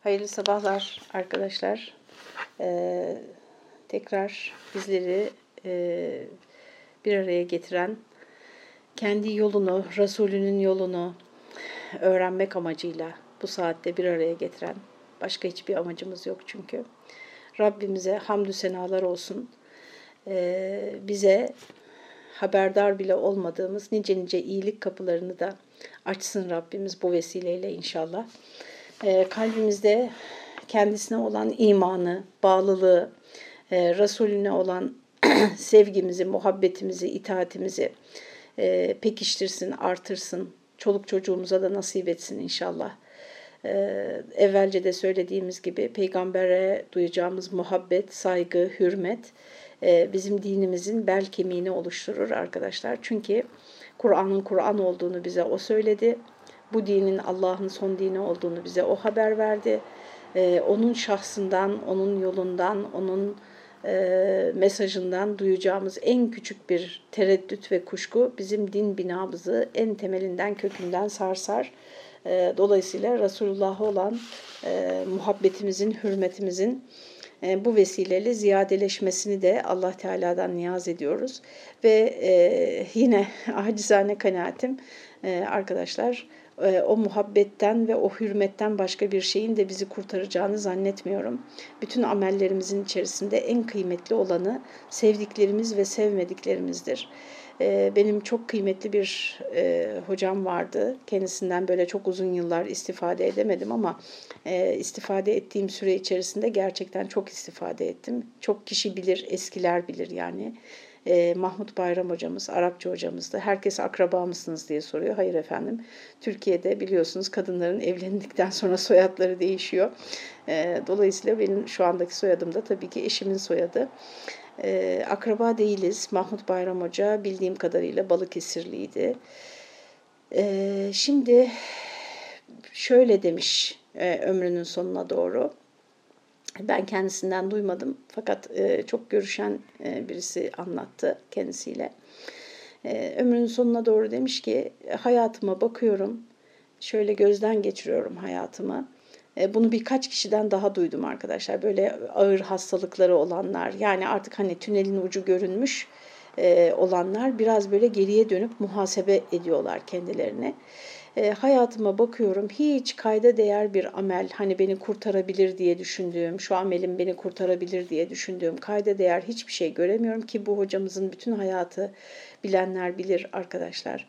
Hayırlı sabahlar arkadaşlar. Ee, tekrar bizleri e, bir araya getiren, kendi yolunu, Resulünün yolunu öğrenmek amacıyla bu saatte bir araya getiren, başka hiçbir amacımız yok çünkü. Rabbimize hamdü senalar olsun. Ee, bize haberdar bile olmadığımız nice nice iyilik kapılarını da açsın Rabbimiz bu vesileyle inşallah e, kalbimizde kendisine olan imanı, bağlılığı, e, Resulüne olan sevgimizi, muhabbetimizi, itaatimizi e, pekiştirsin, artırsın. Çoluk çocuğumuza da nasip etsin inşallah. E, evvelce de söylediğimiz gibi peygambere duyacağımız muhabbet, saygı, hürmet e, bizim dinimizin bel kemiğini oluşturur arkadaşlar. Çünkü Kur'an'ın Kur'an olduğunu bize o söyledi bu dinin Allah'ın son dini olduğunu bize o haber verdi. Ee, onun şahsından, onun yolundan, onun e, mesajından duyacağımız en küçük bir tereddüt ve kuşku bizim din binamızı en temelinden, kökünden sarsar. E, dolayısıyla Resulullah'a olan e, muhabbetimizin, hürmetimizin e, bu vesileyle ziyadeleşmesini de Allah Teala'dan niyaz ediyoruz. Ve e, yine acizane kanaatim e, arkadaşlar e, o muhabbetten ve o hürmetten başka bir şeyin de bizi kurtaracağını zannetmiyorum. Bütün amellerimizin içerisinde en kıymetli olanı sevdiklerimiz ve sevmediklerimizdir. E, benim çok kıymetli bir e, hocam vardı. Kendisinden böyle çok uzun yıllar istifade edemedim ama istifade ettiğim süre içerisinde gerçekten çok istifade ettim. Çok kişi bilir, eskiler bilir yani e, Mahmut Bayram hocamız, Arapça hocamız da herkes akraba mısınız diye soruyor. Hayır efendim. Türkiye'de biliyorsunuz kadınların evlendikten sonra soyadları değişiyor. E, dolayısıyla benim şu andaki soyadım da tabii ki eşimin soyadı. E, akraba değiliz. Mahmut Bayram Hoca bildiğim kadarıyla Balıkesirliydi. E, şimdi şöyle demiş e, ömrünün sonuna doğru. Ben kendisinden duymadım fakat e, çok görüşen e, birisi anlattı kendisiyle. E, ömrünün sonuna doğru demiş ki hayatıma bakıyorum, şöyle gözden geçiriyorum hayatımı. E, bunu birkaç kişiden daha duydum arkadaşlar. Böyle ağır hastalıkları olanlar yani artık hani tünelin ucu görünmüş e, olanlar biraz böyle geriye dönüp muhasebe ediyorlar kendilerini e, hayatıma bakıyorum hiç kayda değer bir amel hani beni kurtarabilir diye düşündüğüm şu amelim beni kurtarabilir diye düşündüğüm kayda değer hiçbir şey göremiyorum ki bu hocamızın bütün hayatı bilenler bilir arkadaşlar.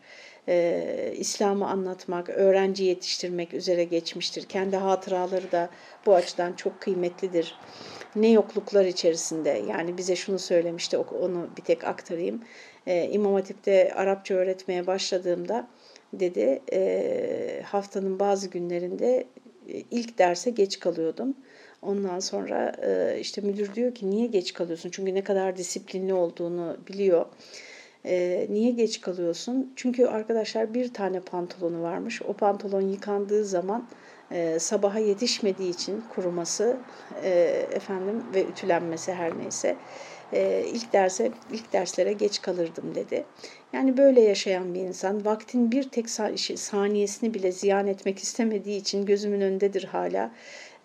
Ee, İslam'ı anlatmak, öğrenci yetiştirmek üzere geçmiştir. Kendi hatıraları da bu açıdan çok kıymetlidir. Ne yokluklar içerisinde yani bize şunu söylemişti onu bir tek aktarayım. Ee, İmam Hatip'te Arapça öğretmeye başladığımda dedi e, haftanın bazı günlerinde e, ilk derse geç kalıyordum. Ondan sonra e, işte müdür diyor ki niye geç kalıyorsun? Çünkü ne kadar disiplinli olduğunu biliyor. E, niye geç kalıyorsun? Çünkü arkadaşlar bir tane pantolonu varmış. O pantolon yıkandığı zaman e, sabaha yetişmediği için kuruması e, efendim ve ütülenmesi her neyse e, ilk derse ilk derslere geç kalırdım dedi. Yani böyle yaşayan bir insan vaktin bir tek saniyesini bile ziyan etmek istemediği için gözümün önündedir hala.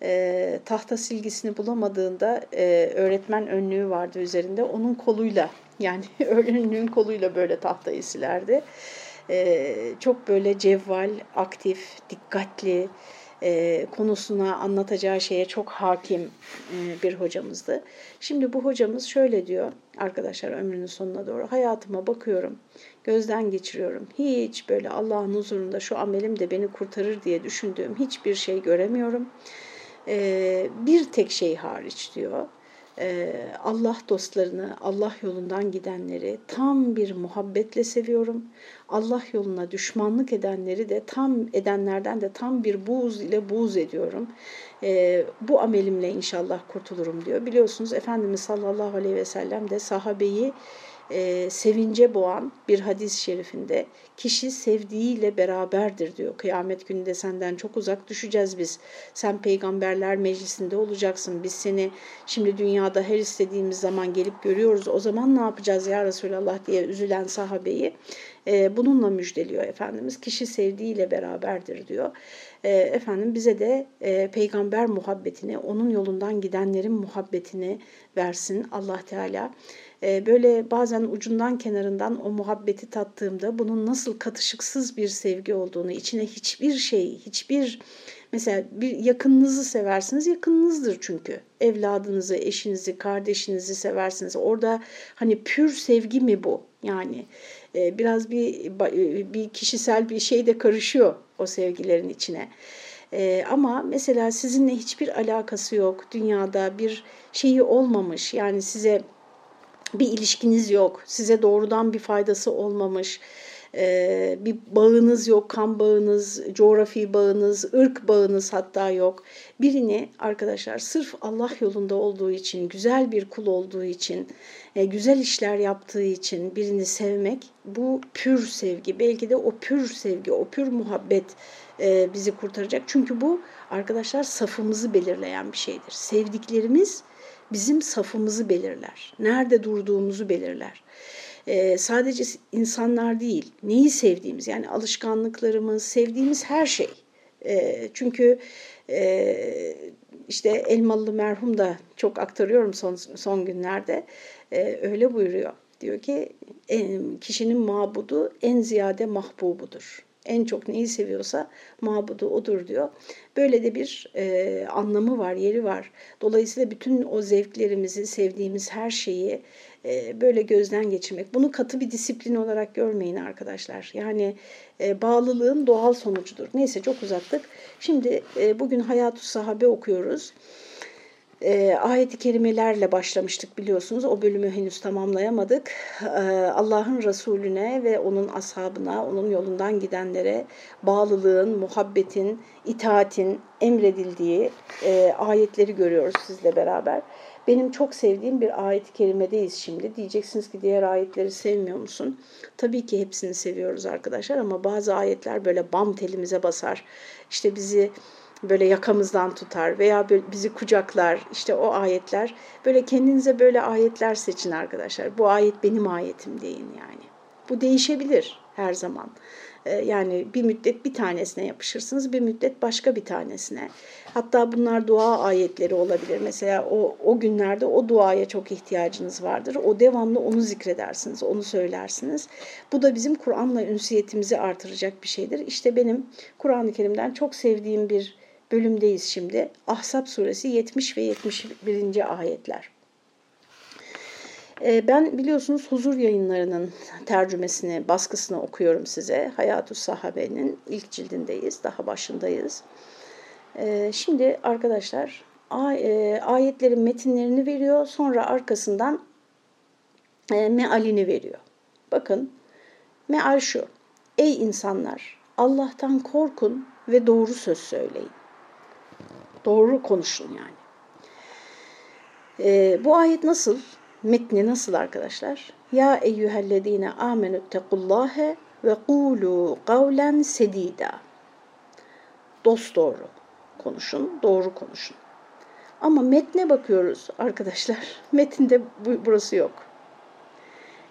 E, tahta silgisini bulamadığında e, öğretmen önlüğü vardı üzerinde. Onun koluyla yani önlüğün koluyla böyle tahtayı silerdi. E, çok böyle cevval, aktif, dikkatli, e, konusuna anlatacağı şeye çok hakim e, bir hocamızdı. Şimdi bu hocamız şöyle diyor arkadaşlar ömrünün sonuna doğru hayatıma bakıyorum, gözden geçiriyorum. Hiç böyle Allah'ın huzurunda şu amelim de beni kurtarır diye düşündüğüm hiçbir şey göremiyorum. E, bir tek şey hariç diyor. Allah dostlarını, Allah yolundan gidenleri tam bir muhabbetle seviyorum. Allah yoluna düşmanlık edenleri de tam edenlerden de tam bir buğz ile buğz ediyorum. E, bu amelimle inşallah kurtulurum diyor. Biliyorsunuz Efendimiz sallallahu aleyhi ve sellem de sahabeyi e, sevince boğan bir hadis-i şerifinde kişi sevdiğiyle beraberdir diyor. Kıyamet gününde senden çok uzak düşeceğiz biz. Sen peygamberler meclisinde olacaksın. Biz seni şimdi dünyada her istediğimiz zaman gelip görüyoruz. O zaman ne yapacağız ya Resulallah diye üzülen sahabeyi e, bununla müjdeliyor Efendimiz. Kişi sevdiğiyle beraberdir diyor. E, efendim bize de e, peygamber muhabbetini, onun yolundan gidenlerin muhabbetini versin Allah Teala. E, böyle bazen ucundan kenarından o muhabbeti tattığımda bunun nasıl katışıksız bir sevgi olduğunu, içine hiçbir şey, hiçbir Mesela bir yakınınızı seversiniz, yakınınızdır çünkü. Evladınızı, eşinizi, kardeşinizi seversiniz. Orada hani pür sevgi mi bu? Yani e, biraz bir bir kişisel bir şey de karışıyor o sevgilerin içine. E, ama mesela sizinle hiçbir alakası yok. Dünyada bir şeyi olmamış. Yani size bir ilişkiniz yok. Size doğrudan bir faydası olmamış ee, bir bağınız yok, kan bağınız, coğrafi bağınız, ırk bağınız hatta yok. Birini arkadaşlar sırf Allah yolunda olduğu için, güzel bir kul olduğu için, e, güzel işler yaptığı için birini sevmek bu pür sevgi. Belki de o pür sevgi, o pür muhabbet e, bizi kurtaracak. Çünkü bu arkadaşlar safımızı belirleyen bir şeydir. Sevdiklerimiz bizim safımızı belirler. Nerede durduğumuzu belirler e, sadece insanlar değil, neyi sevdiğimiz yani alışkanlıklarımız, sevdiğimiz her şey. E, çünkü e, işte Elmalı merhum da çok aktarıyorum son, son günlerde e, öyle buyuruyor. Diyor ki kişinin mabudu en ziyade mahbubudur. En çok neyi seviyorsa mabudu odur diyor. Böyle de bir e, anlamı var, yeri var. Dolayısıyla bütün o zevklerimizi, sevdiğimiz her şeyi e, böyle gözden geçirmek. Bunu katı bir disiplin olarak görmeyin arkadaşlar. Yani e, bağlılığın doğal sonucudur. Neyse çok uzattık. Şimdi e, bugün Hayat-ı Sahabe okuyoruz. Ayet-i kerimelerle başlamıştık biliyorsunuz. O bölümü henüz tamamlayamadık. Allah'ın Resulüne ve onun ashabına, onun yolundan gidenlere bağlılığın, muhabbetin, itaatin emredildiği ayetleri görüyoruz sizle beraber. Benim çok sevdiğim bir ayet-i kerimedeyiz şimdi. Diyeceksiniz ki diğer ayetleri sevmiyor musun? Tabii ki hepsini seviyoruz arkadaşlar ama bazı ayetler böyle bam telimize basar. İşte bizi böyle yakamızdan tutar veya bizi kucaklar. İşte o ayetler. Böyle kendinize böyle ayetler seçin arkadaşlar. Bu ayet benim ayetim deyin yani. Bu değişebilir her zaman. Ee, yani bir müddet bir tanesine yapışırsınız, bir müddet başka bir tanesine. Hatta bunlar dua ayetleri olabilir. Mesela o, o günlerde o duaya çok ihtiyacınız vardır. O devamlı onu zikredersiniz, onu söylersiniz. Bu da bizim Kur'an'la ünsiyetimizi artıracak bir şeydir. İşte benim Kur'an-ı Kerim'den çok sevdiğim bir bölümdeyiz şimdi. Ahzab suresi 70 ve 71. ayetler. Ee, ben biliyorsunuz huzur yayınlarının tercümesini, baskısını okuyorum size. Hayatu Sahabe'nin ilk cildindeyiz, daha başındayız. Ee, şimdi arkadaşlar e, ayetlerin metinlerini veriyor, sonra arkasından e, mealini veriyor. Bakın, meal şu, ey insanlar Allah'tan korkun ve doğru söz söyleyin. Doğru konuşun yani. Ee, bu ayet nasıl? Metni nasıl arkadaşlar? Ya eyyühellezine amenüttekullâhe ve kûlû kavlen sedîdâ. Dost doğru konuşun, doğru konuşun. Ama metne bakıyoruz arkadaşlar. Metinde bu, burası yok.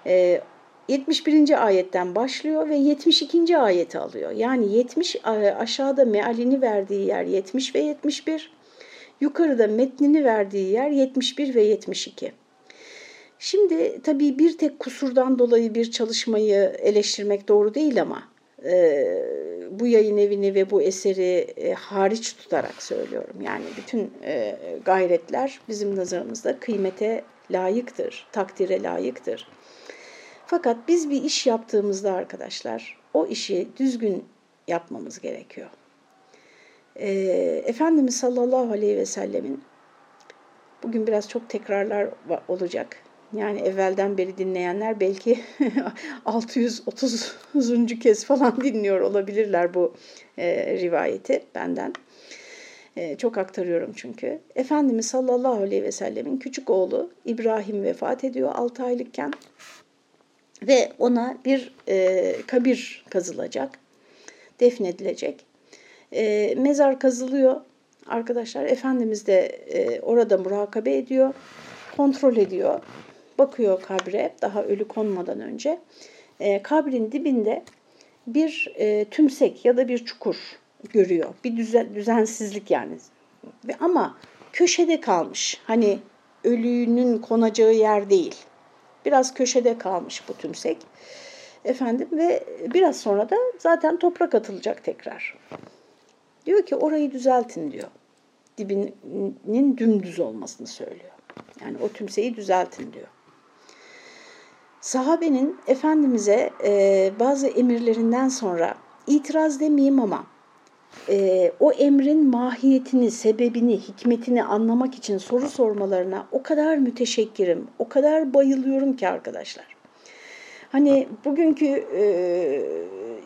Ee, 71. ayetten başlıyor ve 72. ayeti alıyor. Yani 70 aşağıda mealini verdiği yer 70 ve 71. Yukarıda metnini verdiği yer 71 ve 72. Şimdi tabii bir tek kusurdan dolayı bir çalışmayı eleştirmek doğru değil ama e, bu yayın evini ve bu eseri e, hariç tutarak söylüyorum. Yani bütün e, gayretler bizim nazarımızda kıymete layıktır, takdire layıktır. Fakat biz bir iş yaptığımızda arkadaşlar o işi düzgün yapmamız gerekiyor. E, Efendimiz sallallahu aleyhi ve sellemin bugün biraz çok tekrarlar olacak yani evvelden beri dinleyenler belki 630. kez falan dinliyor olabilirler bu e, rivayeti benden. E, çok aktarıyorum çünkü. Efendimiz sallallahu aleyhi ve sellemin küçük oğlu İbrahim vefat ediyor 6 aylıkken. Ve ona bir e, kabir kazılacak, defnedilecek. E, mezar kazılıyor. Arkadaşlar Efendimiz de e, orada murakabe ediyor, kontrol ediyor bakıyor kabre daha ölü konmadan önce. E, kabrin dibinde bir e, tümsek ya da bir çukur görüyor. Bir düzen, düzensizlik yani. Ve ama köşede kalmış. Hani ölünün konacağı yer değil. Biraz köşede kalmış bu tümsek. Efendim ve biraz sonra da zaten toprak atılacak tekrar. Diyor ki orayı düzeltin diyor. Dibinin dümdüz olmasını söylüyor. Yani o tümseyi düzeltin diyor. Sahabenin Efendimiz'e e, bazı emirlerinden sonra itiraz demeyeyim ama e, o emrin mahiyetini, sebebini, hikmetini anlamak için soru sormalarına o kadar müteşekkirim, o kadar bayılıyorum ki arkadaşlar. Hani bugünkü e,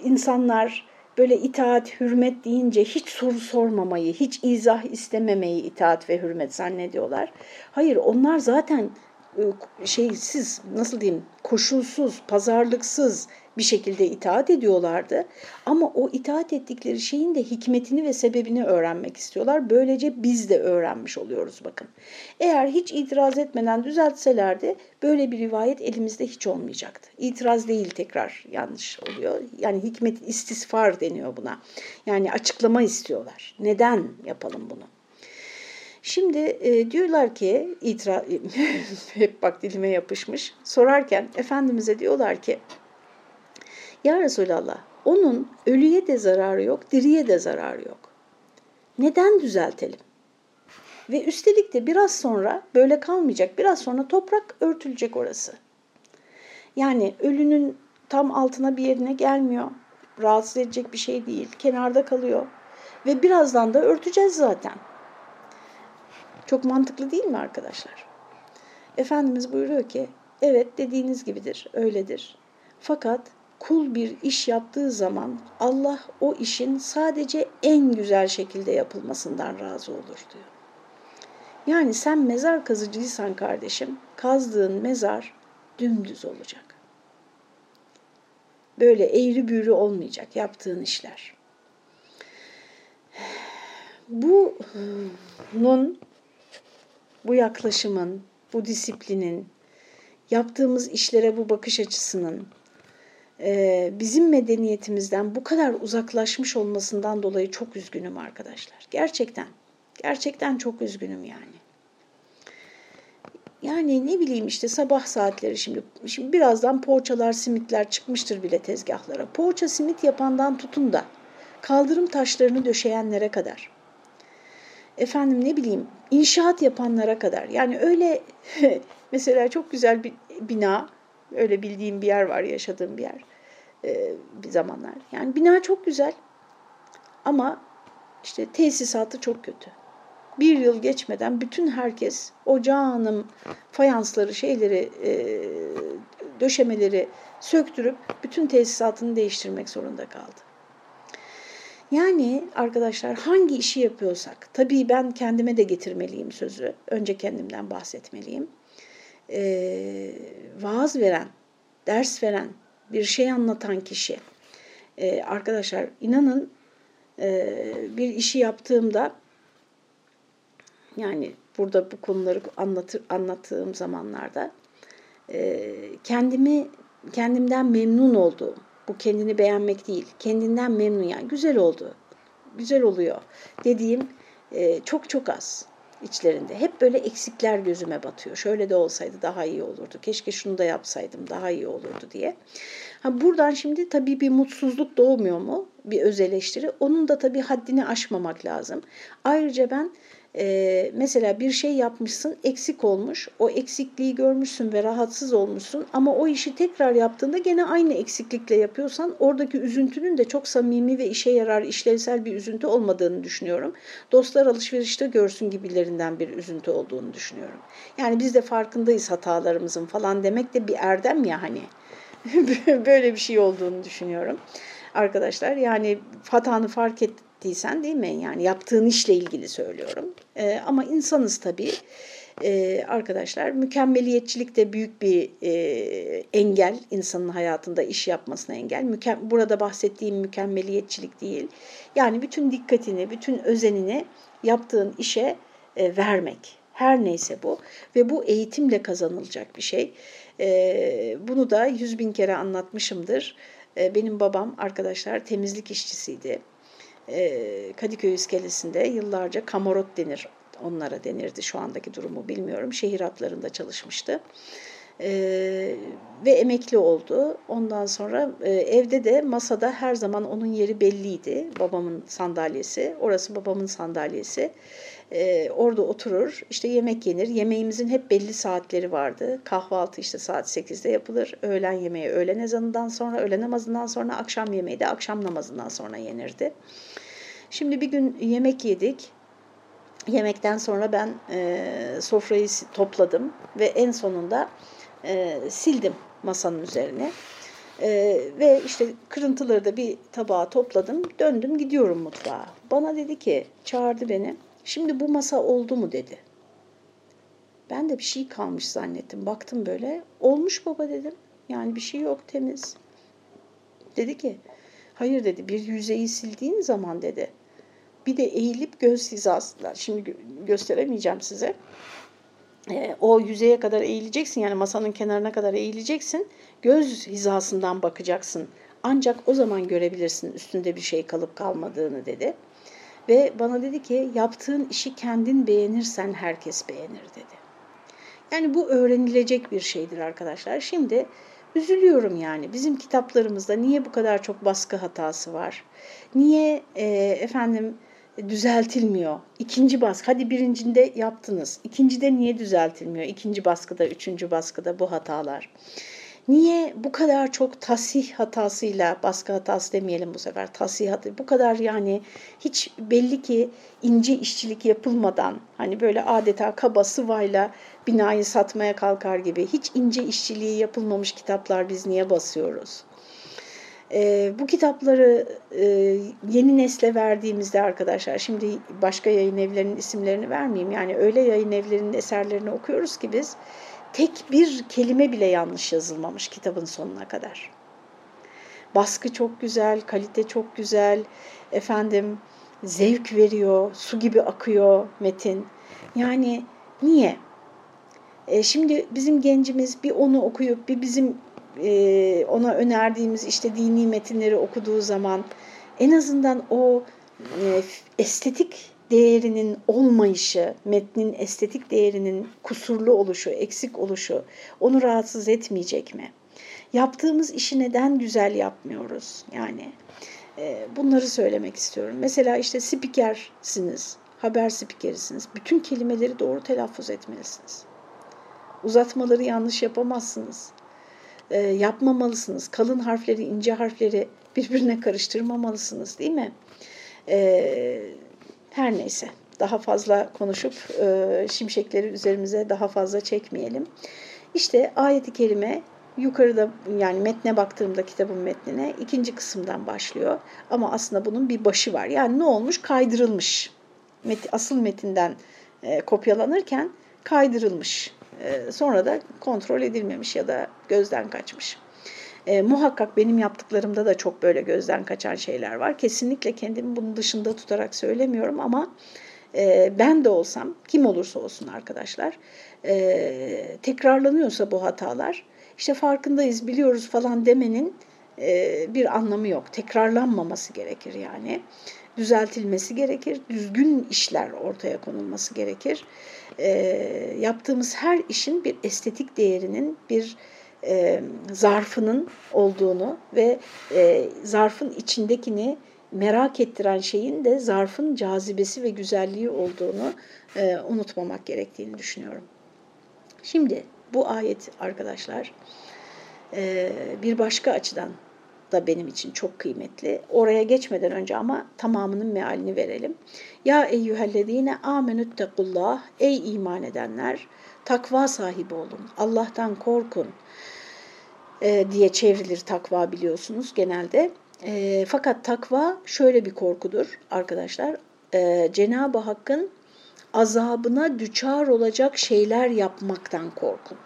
insanlar böyle itaat, hürmet deyince hiç soru sormamayı, hiç izah istememeyi itaat ve hürmet zannediyorlar. Hayır onlar zaten şeysiz nasıl diyeyim koşulsuz, pazarlıksız, bir şekilde itaat ediyorlardı. Ama o itaat ettikleri şeyin de hikmetini ve sebebini öğrenmek istiyorlar. Böylece biz de öğrenmiş oluyoruz bakın. Eğer hiç itiraz etmeden düzeltselerdi böyle bir rivayet elimizde hiç olmayacaktı. İtiraz değil tekrar yanlış oluyor. Yani hikmet istisfar deniyor buna. Yani açıklama istiyorlar. Neden yapalım bunu? Şimdi e, diyorlar ki, itira hep bak dilime yapışmış, sorarken Efendimiz'e diyorlar ki, ya Resulallah onun ölüye de zararı yok, diriye de zararı yok. Neden düzeltelim? Ve üstelik de biraz sonra böyle kalmayacak. Biraz sonra toprak örtülecek orası. Yani ölünün tam altına bir yerine gelmiyor. Rahatsız edecek bir şey değil. Kenarda kalıyor. Ve birazdan da örteceğiz zaten. Çok mantıklı değil mi arkadaşlar? Efendimiz buyuruyor ki, evet dediğiniz gibidir, öyledir. Fakat kul bir iş yaptığı zaman Allah o işin sadece en güzel şekilde yapılmasından razı olur diyor. Yani sen mezar kazıcıysan kardeşim, kazdığın mezar dümdüz olacak. Böyle eğri büğrü olmayacak yaptığın işler. Bunun, bu yaklaşımın, bu disiplinin, yaptığımız işlere bu bakış açısının, e, bizim medeniyetimizden bu kadar uzaklaşmış olmasından dolayı çok üzgünüm arkadaşlar. Gerçekten, gerçekten çok üzgünüm yani. Yani ne bileyim işte sabah saatleri şimdi, şimdi birazdan poğaçalar, simitler çıkmıştır bile tezgahlara. Poğaça, simit yapandan tutun da kaldırım taşlarını döşeyenlere kadar. Efendim ne bileyim inşaat yapanlara kadar. Yani öyle mesela çok güzel bir bina, öyle bildiğim bir yer var, yaşadığım bir yer e, bir zamanlar. Yani bina çok güzel ama işte tesisatı çok kötü. Bir yıl geçmeden bütün herkes ocağının fayansları, şeyleri, e, döşemeleri söktürüp bütün tesisatını değiştirmek zorunda kaldı. Yani arkadaşlar hangi işi yapıyorsak, tabii ben kendime de getirmeliyim sözü, önce kendimden bahsetmeliyim. Ee, vaaz veren, ders veren, bir şey anlatan kişi. Ee, arkadaşlar inanın e, bir işi yaptığımda yani burada bu konuları anlatır, anlattığım zamanlarda e, kendimi kendimden memnun olduğum, bu kendini beğenmek değil, kendinden memnun yani güzel oldu, güzel oluyor dediğim e, çok çok az içlerinde. Hep böyle eksikler gözüme batıyor. Şöyle de olsaydı daha iyi olurdu. Keşke şunu da yapsaydım daha iyi olurdu diye. Ha buradan şimdi tabii bir mutsuzluk doğmuyor mu? Bir öz eleştiri. Onun da tabii haddini aşmamak lazım. Ayrıca ben ee, mesela bir şey yapmışsın, eksik olmuş, o eksikliği görmüşsün ve rahatsız olmuşsun ama o işi tekrar yaptığında gene aynı eksiklikle yapıyorsan oradaki üzüntünün de çok samimi ve işe yarar, işlevsel bir üzüntü olmadığını düşünüyorum. Dostlar alışverişte görsün gibilerinden bir üzüntü olduğunu düşünüyorum. Yani biz de farkındayız hatalarımızın falan demek de bir erdem ya hani. Böyle bir şey olduğunu düşünüyorum arkadaşlar. Yani hatanı fark et, ettiysen değil mi? Yani yaptığın işle ilgili söylüyorum. E, ama insanız tabii. Ee, arkadaşlar mükemmeliyetçilik de büyük bir e, engel insanın hayatında iş yapmasına engel. Mükem Burada bahsettiğim mükemmeliyetçilik değil. Yani bütün dikkatini, bütün özenini yaptığın işe e, vermek. Her neyse bu ve bu eğitimle kazanılacak bir şey. E, bunu da yüz bin kere anlatmışımdır. E, benim babam arkadaşlar temizlik işçisiydi Kadıköy iskelesinde yıllarca kamarot denir onlara denirdi şu andaki durumu bilmiyorum. Şehir hatlarında çalışmıştı. Ee, ve emekli oldu. Ondan sonra e, evde de masada her zaman onun yeri belliydi. Babamın sandalyesi. Orası babamın sandalyesi. Ee, orada oturur. İşte yemek yenir. Yemeğimizin hep belli saatleri vardı. Kahvaltı işte saat 8'de yapılır. Öğlen yemeği öğlen ezanından sonra, öğlen namazından sonra, akşam yemeği de akşam namazından sonra yenirdi. Şimdi bir gün yemek yedik. Yemekten sonra ben e, sofrayı topladım ve en sonunda e, sildim masanın üzerine. E, ve işte kırıntıları da bir tabağa topladım. Döndüm gidiyorum mutfağa. Bana dedi ki çağırdı beni. Şimdi bu masa oldu mu dedi. Ben de bir şey kalmış zannettim. Baktım böyle. Olmuş baba dedim. Yani bir şey yok temiz. Dedi ki hayır dedi bir yüzeyi sildiğin zaman dedi. Bir de eğilip göz hizasında. Şimdi gösteremeyeceğim size e, o yüzeye kadar eğileceksin yani masanın kenarına kadar eğileceksin. Göz hizasından bakacaksın. Ancak o zaman görebilirsin üstünde bir şey kalıp kalmadığını dedi. Ve bana dedi ki yaptığın işi kendin beğenirsen herkes beğenir dedi. Yani bu öğrenilecek bir şeydir arkadaşlar. Şimdi üzülüyorum yani bizim kitaplarımızda niye bu kadar çok baskı hatası var? Niye e, efendim düzeltilmiyor. İkinci baskı, hadi birincinde yaptınız. İkincide niye düzeltilmiyor? İkinci baskıda, üçüncü baskıda bu hatalar. Niye bu kadar çok tasih hatasıyla, baskı hatası demeyelim bu sefer, tasih hatası, bu kadar yani hiç belli ki ince işçilik yapılmadan, hani böyle adeta kaba sıvayla binayı satmaya kalkar gibi hiç ince işçiliği yapılmamış kitaplar biz niye basıyoruz? E, bu kitapları e, yeni nesle verdiğimizde arkadaşlar, şimdi başka yayın evlerinin isimlerini vermeyeyim. Yani öyle yayın evlerinin eserlerini okuyoruz ki biz tek bir kelime bile yanlış yazılmamış kitabın sonuna kadar. Baskı çok güzel, kalite çok güzel, efendim zevk veriyor, su gibi akıyor metin. Yani niye? E, şimdi bizim gencimiz bir onu okuyup bir bizim e, ona önerdiğimiz işte dini metinleri okuduğu zaman en azından o e, estetik değerinin olmayışı, metnin estetik değerinin kusurlu oluşu, eksik oluşu onu rahatsız etmeyecek mi? Yaptığımız işi neden güzel yapmıyoruz? Yani e, bunları söylemek istiyorum. Mesela işte spikersiniz, haber spikerisiniz. Bütün kelimeleri doğru telaffuz etmelisiniz. Uzatmaları yanlış yapamazsınız e, yapmamalısınız. Kalın harfleri, ince harfleri birbirine karıştırmamalısınız değil mi? E, her neyse daha fazla konuşup e, şimşekleri üzerimize daha fazla çekmeyelim. İşte ayeti kerime yukarıda yani metne baktığımda kitabın metnine ikinci kısımdan başlıyor. Ama aslında bunun bir başı var. Yani ne olmuş? Kaydırılmış. Asıl metinden e, kopyalanırken kaydırılmış. Ee, sonra da kontrol edilmemiş ya da gözden kaçmış. E, muhakkak benim yaptıklarımda da çok böyle gözden kaçan şeyler var. Kesinlikle kendimi bunun dışında tutarak söylemiyorum ama e, ben de olsam, kim olursa olsun arkadaşlar, e, tekrarlanıyorsa bu hatalar, işte farkındayız, biliyoruz falan demenin e, bir anlamı yok. Tekrarlanmaması gerekir yani. Düzeltilmesi gerekir, düzgün işler ortaya konulması gerekir e, yaptığımız her işin bir estetik değerinin, bir e, zarfının olduğunu ve e, zarfın içindekini merak ettiren şeyin de zarfın cazibesi ve güzelliği olduğunu e, unutmamak gerektiğini düşünüyorum. Şimdi bu ayet arkadaşlar e, bir başka açıdan da benim için çok kıymetli. Oraya geçmeden önce ama tamamının mealini verelim. Ya eyyühellezine amenüttekullah ey iman edenler takva sahibi olun. Allah'tan korkun e, diye çevrilir takva biliyorsunuz genelde. E, fakat takva şöyle bir korkudur arkadaşlar. E, Cenab-ı Hakk'ın azabına düçar olacak şeyler yapmaktan korkun.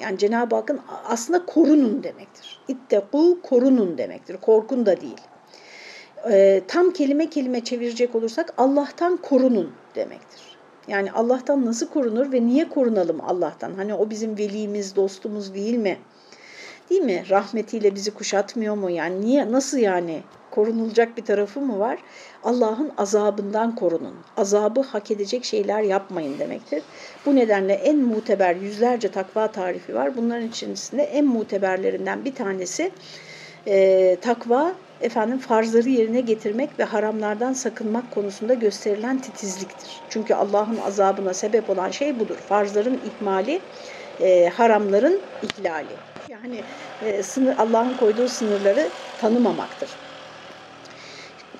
Yani Cenab-ı Hakk'ın aslında korunun demektir. İtteku korunun demektir. Korkun da değil. E, tam kelime kelime çevirecek olursak Allah'tan korunun demektir. Yani Allah'tan nasıl korunur ve niye korunalım Allah'tan? Hani o bizim velimiz, dostumuz değil mi? Değil mi? Rahmetiyle bizi kuşatmıyor mu? Yani niye, nasıl yani korunulacak bir tarafı mı var? Allah'ın azabından korunun. Azabı hak edecek şeyler yapmayın demektir. Bu nedenle en muteber yüzlerce takva tarifi var. Bunların içerisinde en muteberlerinden bir tanesi e, takva efendim farzları yerine getirmek ve haramlardan sakınmak konusunda gösterilen titizliktir. Çünkü Allah'ın azabına sebep olan şey budur. Farzların ihmali, e, haramların ihlali. Yani e, sınır Allah'ın koyduğu sınırları tanımamaktır.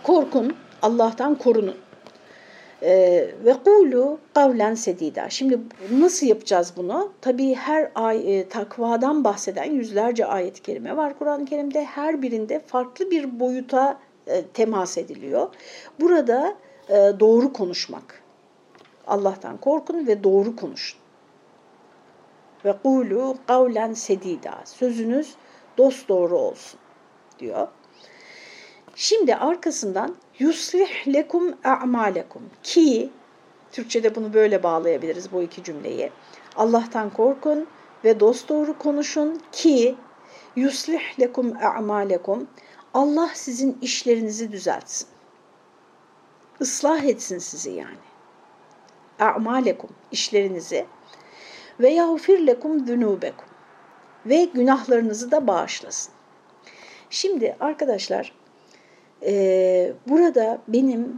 Korkun, Allah'tan korunun. Ee, ve kulu kavlen sedida. Şimdi nasıl yapacağız bunu? Tabii her ay e, takvadan bahseden yüzlerce ayet-i kerime var Kur'an-ı Kerim'de. Her birinde farklı bir boyuta e, temas ediliyor. Burada e, doğru konuşmak. Allah'tan korkun ve doğru konuşun. Ve kulu kavlen sedida. Sözünüz dost doğru olsun diyor. Şimdi arkasından yuslih lekum a'malekum ki Türkçe'de bunu böyle bağlayabiliriz bu iki cümleyi. Allah'tan korkun ve dosdoğru konuşun ki yuslih lekum a'malekum Allah sizin işlerinizi düzeltsin. Islah etsin sizi yani. A'malekum işlerinizi ve yağfir lekum zunubekum ve günahlarınızı da bağışlasın. Şimdi arkadaşlar ee, burada benim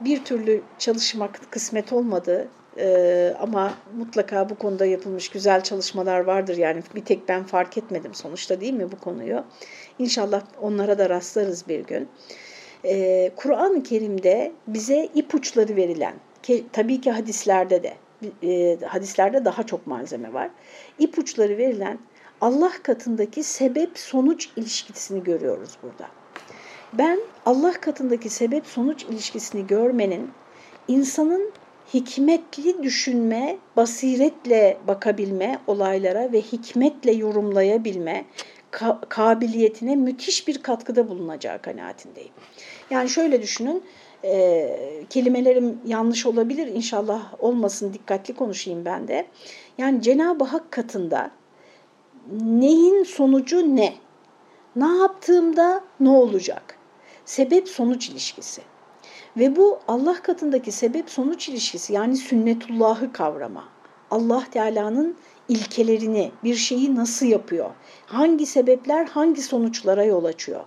bir türlü çalışmak kısmet olmadı ee, ama mutlaka bu konuda yapılmış güzel çalışmalar vardır. Yani bir tek ben fark etmedim sonuçta değil mi bu konuyu? İnşallah onlara da rastlarız bir gün. Ee, Kur'an-ı Kerim'de bize ipuçları verilen, ki, tabii ki hadislerde de, e, hadislerde daha çok malzeme var. İpuçları verilen Allah katındaki sebep-sonuç ilişkisini görüyoruz burada. Ben Allah katındaki sebep sonuç ilişkisini görmenin insanın hikmetli düşünme, basiretle bakabilme olaylara ve hikmetle yorumlayabilme ka kabiliyetine müthiş bir katkıda bulunacağı kanaatindeyim. Yani şöyle düşünün, e, kelimelerim yanlış olabilir inşallah olmasın dikkatli konuşayım ben de. Yani Cenab-ı Hak katında neyin sonucu ne? Ne yaptığımda ne olacak? Sebep sonuç ilişkisi. Ve bu Allah katındaki sebep sonuç ilişkisi yani sünnetullahı kavrama. Allah Teala'nın ilkelerini, bir şeyi nasıl yapıyor? Hangi sebepler hangi sonuçlara yol açıyor?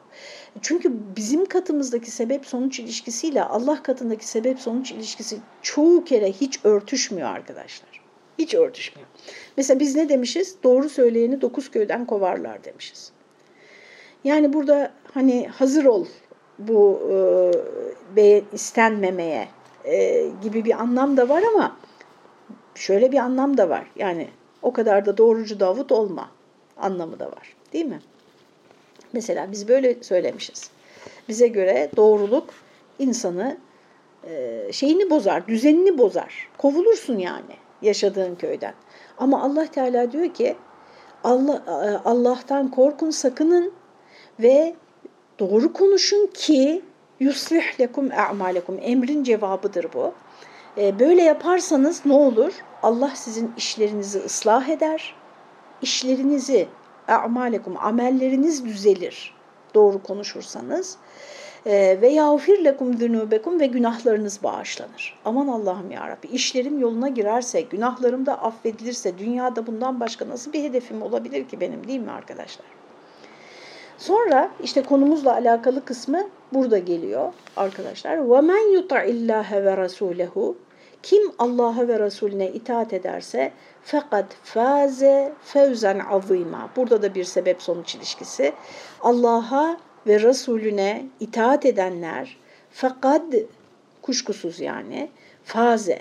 Çünkü bizim katımızdaki sebep sonuç ilişkisiyle Allah katındaki sebep sonuç ilişkisi çoğu kere hiç örtüşmüyor arkadaşlar. Hiç örtüşmüyor. Mesela biz ne demişiz? Doğru söyleyeni dokuz köyden kovarlar demişiz. Yani burada hani hazır ol bu e, istenmemeye e, gibi bir anlam da var ama şöyle bir anlam da var. Yani o kadar da doğrucu Davut olma anlamı da var. Değil mi? Mesela biz böyle söylemişiz. Bize göre doğruluk insanı e, şeyini bozar, düzenini bozar. Kovulursun yani yaşadığın köyden. Ama Allah Teala diyor ki Allah e, Allah'tan korkun, sakının ve Doğru konuşun ki yuslih lekum a'malekum. Emrin cevabıdır bu. Ee, böyle yaparsanız ne olur? Allah sizin işlerinizi ıslah eder. İşlerinizi a'malekum, amelleriniz düzelir. Doğru konuşursanız. Ee, ve yağfir lekum zunubekum ve günahlarınız bağışlanır. Aman Allah'ım ya işlerim yoluna girerse, günahlarım da affedilirse dünyada bundan başka nasıl bir hedefim olabilir ki benim değil mi arkadaşlar? Sonra işte konumuzla alakalı kısmı burada geliyor arkadaşlar. وَمَنْ يُطَعِ اللّٰهَ وَرَسُولَهُ Kim Allah'a ve Resulüne itaat ederse fakat faze fevzen azima. Burada da bir sebep sonuç ilişkisi. Allah'a ve Resulüne itaat edenler fakat kuşkusuz yani faze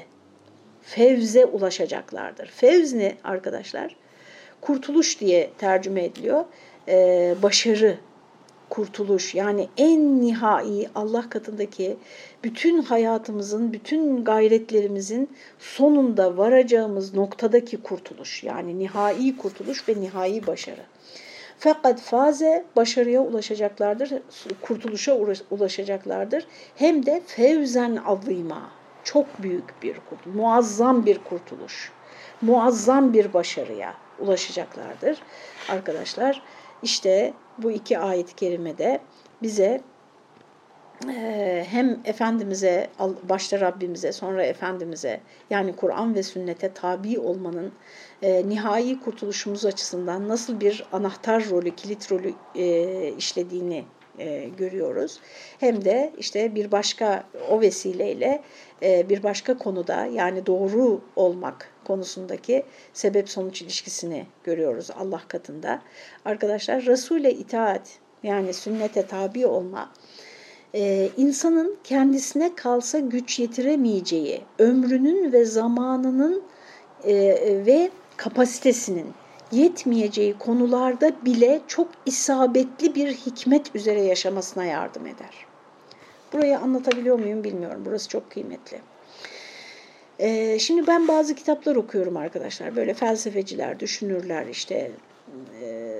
fevze ulaşacaklardır. Fevz ne arkadaşlar? Kurtuluş diye tercüme ediliyor e, başarı, kurtuluş yani en nihai Allah katındaki bütün hayatımızın, bütün gayretlerimizin sonunda varacağımız noktadaki kurtuluş yani nihai kurtuluş ve nihai başarı. Fakat faze başarıya ulaşacaklardır, kurtuluşa ulaşacaklardır. Hem de fevzen azima, çok büyük bir kurtuluş, muazzam bir kurtuluş, muazzam bir başarıya ulaşacaklardır arkadaşlar. İşte bu iki ayet-i kerimede bize e, hem Efendimiz'e, başta Rabbimize, sonra Efendimiz'e yani Kur'an ve sünnete tabi olmanın e, nihai kurtuluşumuz açısından nasıl bir anahtar rolü, kilit rolü e, işlediğini görüyoruz. Hem de işte bir başka o vesileyle bir başka konuda yani doğru olmak konusundaki sebep sonuç ilişkisini görüyoruz Allah katında. Arkadaşlar Resul'e itaat yani sünnete tabi olma e, insanın kendisine kalsa güç yetiremeyeceği ömrünün ve zamanının e, ve kapasitesinin yetmeyeceği konularda bile çok isabetli bir hikmet üzere yaşamasına yardım eder. Burayı anlatabiliyor muyum bilmiyorum. Burası çok kıymetli. Ee, şimdi ben bazı kitaplar okuyorum arkadaşlar. Böyle felsefeciler, düşünürler işte e,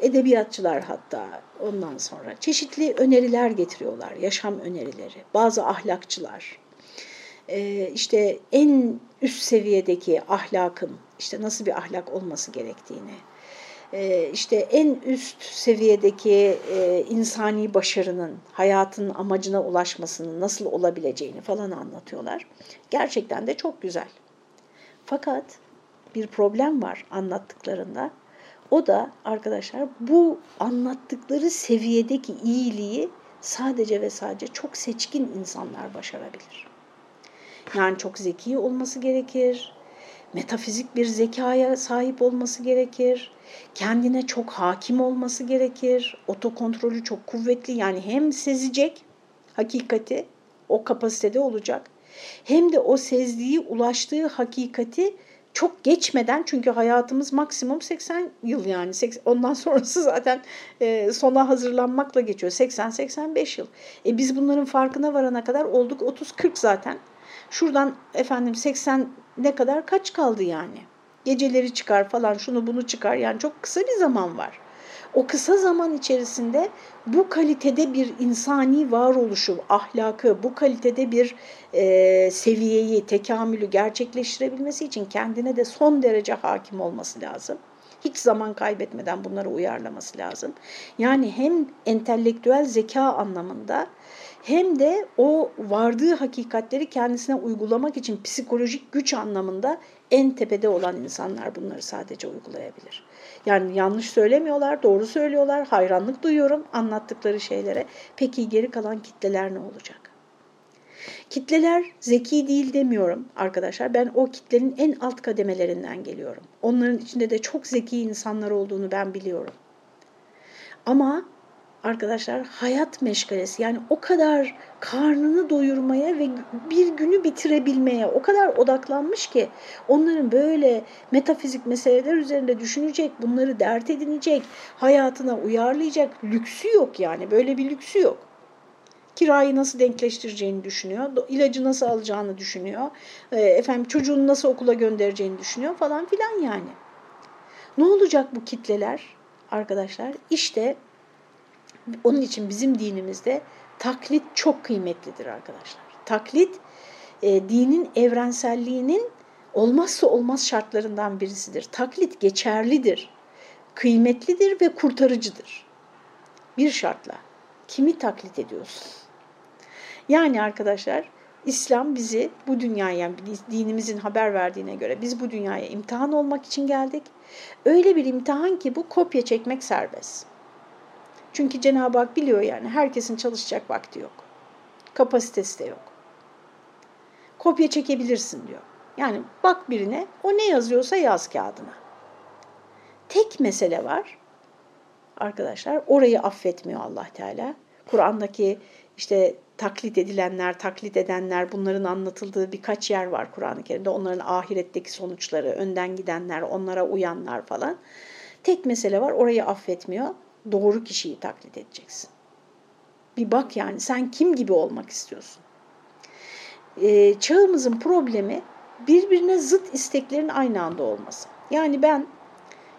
edebiyatçılar hatta ondan sonra çeşitli öneriler getiriyorlar, yaşam önerileri. Bazı ahlakçılar, e, işte en üst seviyedeki ahlakın işte nasıl bir ahlak olması gerektiğini, e, işte en üst seviyedeki e, insani başarının, hayatın amacına ulaşmasının nasıl olabileceğini falan anlatıyorlar. Gerçekten de çok güzel. Fakat bir problem var anlattıklarında. O da arkadaşlar bu anlattıkları seviyedeki iyiliği sadece ve sadece çok seçkin insanlar başarabilir. Yani çok zeki olması gerekir, metafizik bir zekaya sahip olması gerekir, kendine çok hakim olması gerekir, otokontrolü çok kuvvetli yani hem sezecek hakikati o kapasitede olacak hem de o sezdiği ulaştığı hakikati çok geçmeden çünkü hayatımız maksimum 80 yıl yani ondan sonrası zaten e, sona hazırlanmakla geçiyor 80-85 yıl. E biz bunların farkına varana kadar olduk 30-40 zaten. Şuradan efendim 80 ne kadar kaç kaldı yani? Geceleri çıkar falan şunu bunu çıkar yani çok kısa bir zaman var. O kısa zaman içerisinde bu kalitede bir insani varoluşu, ahlakı, bu kalitede bir e, seviyeyi, tekamülü gerçekleştirebilmesi için kendine de son derece hakim olması lazım. Hiç zaman kaybetmeden bunları uyarlaması lazım. Yani hem entelektüel zeka anlamında hem de o vardığı hakikatleri kendisine uygulamak için psikolojik güç anlamında en tepede olan insanlar bunları sadece uygulayabilir. Yani yanlış söylemiyorlar, doğru söylüyorlar, hayranlık duyuyorum anlattıkları şeylere. Peki geri kalan kitleler ne olacak? Kitleler zeki değil demiyorum arkadaşlar. Ben o kitlenin en alt kademelerinden geliyorum. Onların içinde de çok zeki insanlar olduğunu ben biliyorum. Ama arkadaşlar hayat meşgalesi yani o kadar karnını doyurmaya ve bir günü bitirebilmeye o kadar odaklanmış ki onların böyle metafizik meseleler üzerinde düşünecek, bunları dert edinecek, hayatına uyarlayacak lüksü yok yani böyle bir lüksü yok. Kirayı nasıl denkleştireceğini düşünüyor, ilacı nasıl alacağını düşünüyor, e, efendim çocuğunu nasıl okula göndereceğini düşünüyor falan filan yani. Ne olacak bu kitleler arkadaşlar? İşte onun için bizim dinimizde taklit çok kıymetlidir arkadaşlar. Taklit e, dinin evrenselliğinin olmazsa olmaz şartlarından birisidir. Taklit geçerlidir, kıymetlidir ve kurtarıcıdır. Bir şartla. Kimi taklit ediyorsun? Yani arkadaşlar İslam bizi bu dünyaya, dinimizin haber verdiğine göre biz bu dünyaya imtihan olmak için geldik. Öyle bir imtihan ki bu kopya çekmek serbest. Çünkü Cenab-ı Hak biliyor yani herkesin çalışacak vakti yok. Kapasitesi de yok. Kopya çekebilirsin diyor. Yani bak birine o ne yazıyorsa yaz kağıdına. Tek mesele var arkadaşlar orayı affetmiyor Allah Teala. Kur'an'daki işte taklit edilenler, taklit edenler bunların anlatıldığı birkaç yer var Kur'an-ı Kerim'de. Onların ahiretteki sonuçları, önden gidenler, onlara uyanlar falan. Tek mesele var orayı affetmiyor doğru kişiyi taklit edeceksin. Bir bak yani sen kim gibi olmak istiyorsun? Ee, çağımızın problemi birbirine zıt isteklerin aynı anda olması. Yani ben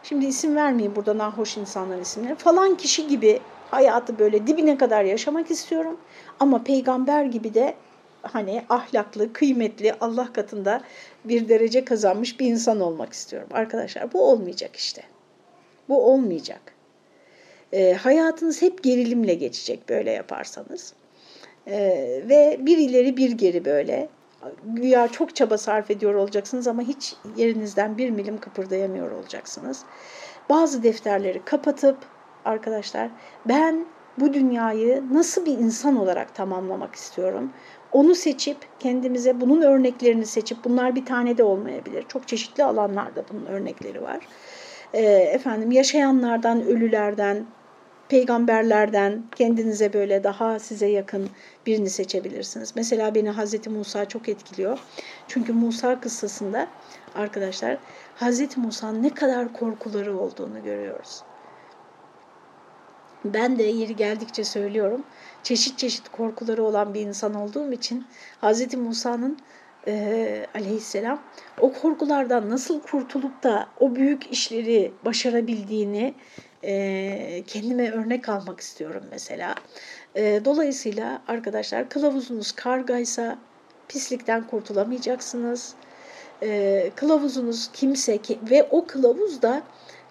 şimdi isim vermeyeyim burada nahoş insanların isimleri falan kişi gibi hayatı böyle dibine kadar yaşamak istiyorum ama peygamber gibi de hani ahlaklı, kıymetli, Allah katında bir derece kazanmış bir insan olmak istiyorum. Arkadaşlar bu olmayacak işte. Bu olmayacak. E, hayatınız hep gerilimle geçecek böyle yaparsanız. E, ve bir ileri bir geri böyle. Güya çok çaba sarf ediyor olacaksınız ama hiç yerinizden bir milim kıpırdayamıyor olacaksınız. Bazı defterleri kapatıp arkadaşlar ben bu dünyayı nasıl bir insan olarak tamamlamak istiyorum? Onu seçip kendimize bunun örneklerini seçip bunlar bir tane de olmayabilir. Çok çeşitli alanlarda bunun örnekleri var. E, efendim yaşayanlardan, ölülerden, peygamberlerden kendinize böyle daha size yakın birini seçebilirsiniz. Mesela beni Hazreti Musa çok etkiliyor. Çünkü Musa kıssasında arkadaşlar Hazreti Musa'nın ne kadar korkuları olduğunu görüyoruz. Ben de yeri geldikçe söylüyorum. Çeşit çeşit korkuları olan bir insan olduğum için Hazreti Musa'nın e, aleyhisselam o korkulardan nasıl kurtulup da o büyük işleri başarabildiğini e, kendime örnek almak istiyorum mesela. E, dolayısıyla arkadaşlar kılavuzunuz kargaysa pislikten kurtulamayacaksınız. E, kılavuzunuz kimse ki, ve o kılavuz da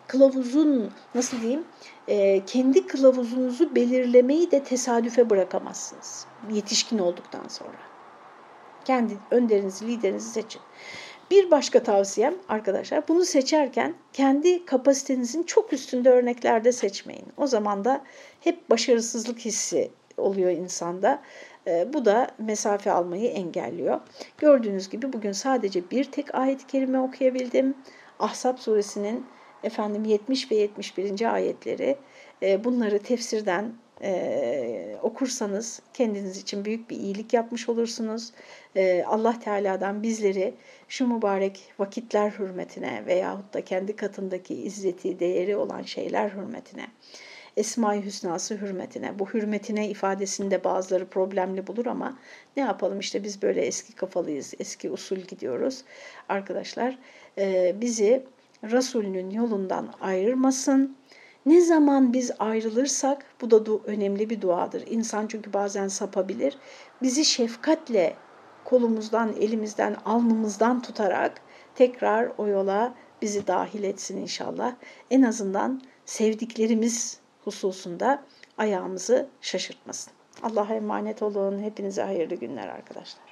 kılavuzun nasıl diyeyim e, kendi kılavuzunuzu belirlemeyi de tesadüfe bırakamazsınız yetişkin olduktan sonra. Kendi önderinizi, liderinizi seçin. Bir başka tavsiyem arkadaşlar bunu seçerken kendi kapasitenizin çok üstünde örneklerde seçmeyin. O zaman da hep başarısızlık hissi oluyor insanda. E, bu da mesafe almayı engelliyor. Gördüğünüz gibi bugün sadece bir tek ayet-i kerime okuyabildim. Ahzab suresinin efendim 70 ve 71. ayetleri e, bunları tefsirden e, okursanız kendiniz için büyük bir iyilik yapmış olursunuz. E, Allah Teala'dan bizleri şu mübarek vakitler hürmetine veyahut da kendi katındaki izzeti, değeri olan şeyler hürmetine, Esma-i Hüsnası hürmetine, bu hürmetine ifadesinde bazıları problemli bulur ama ne yapalım işte biz böyle eski kafalıyız, eski usul gidiyoruz. Arkadaşlar e, bizi Resulünün yolundan ayırmasın. Ne zaman biz ayrılırsak, bu da önemli bir duadır. İnsan çünkü bazen sapabilir. Bizi şefkatle kolumuzdan, elimizden, alnımızdan tutarak tekrar o yola bizi dahil etsin inşallah. En azından sevdiklerimiz hususunda ayağımızı şaşırtmasın. Allah'a emanet olun. Hepinize hayırlı günler arkadaşlar.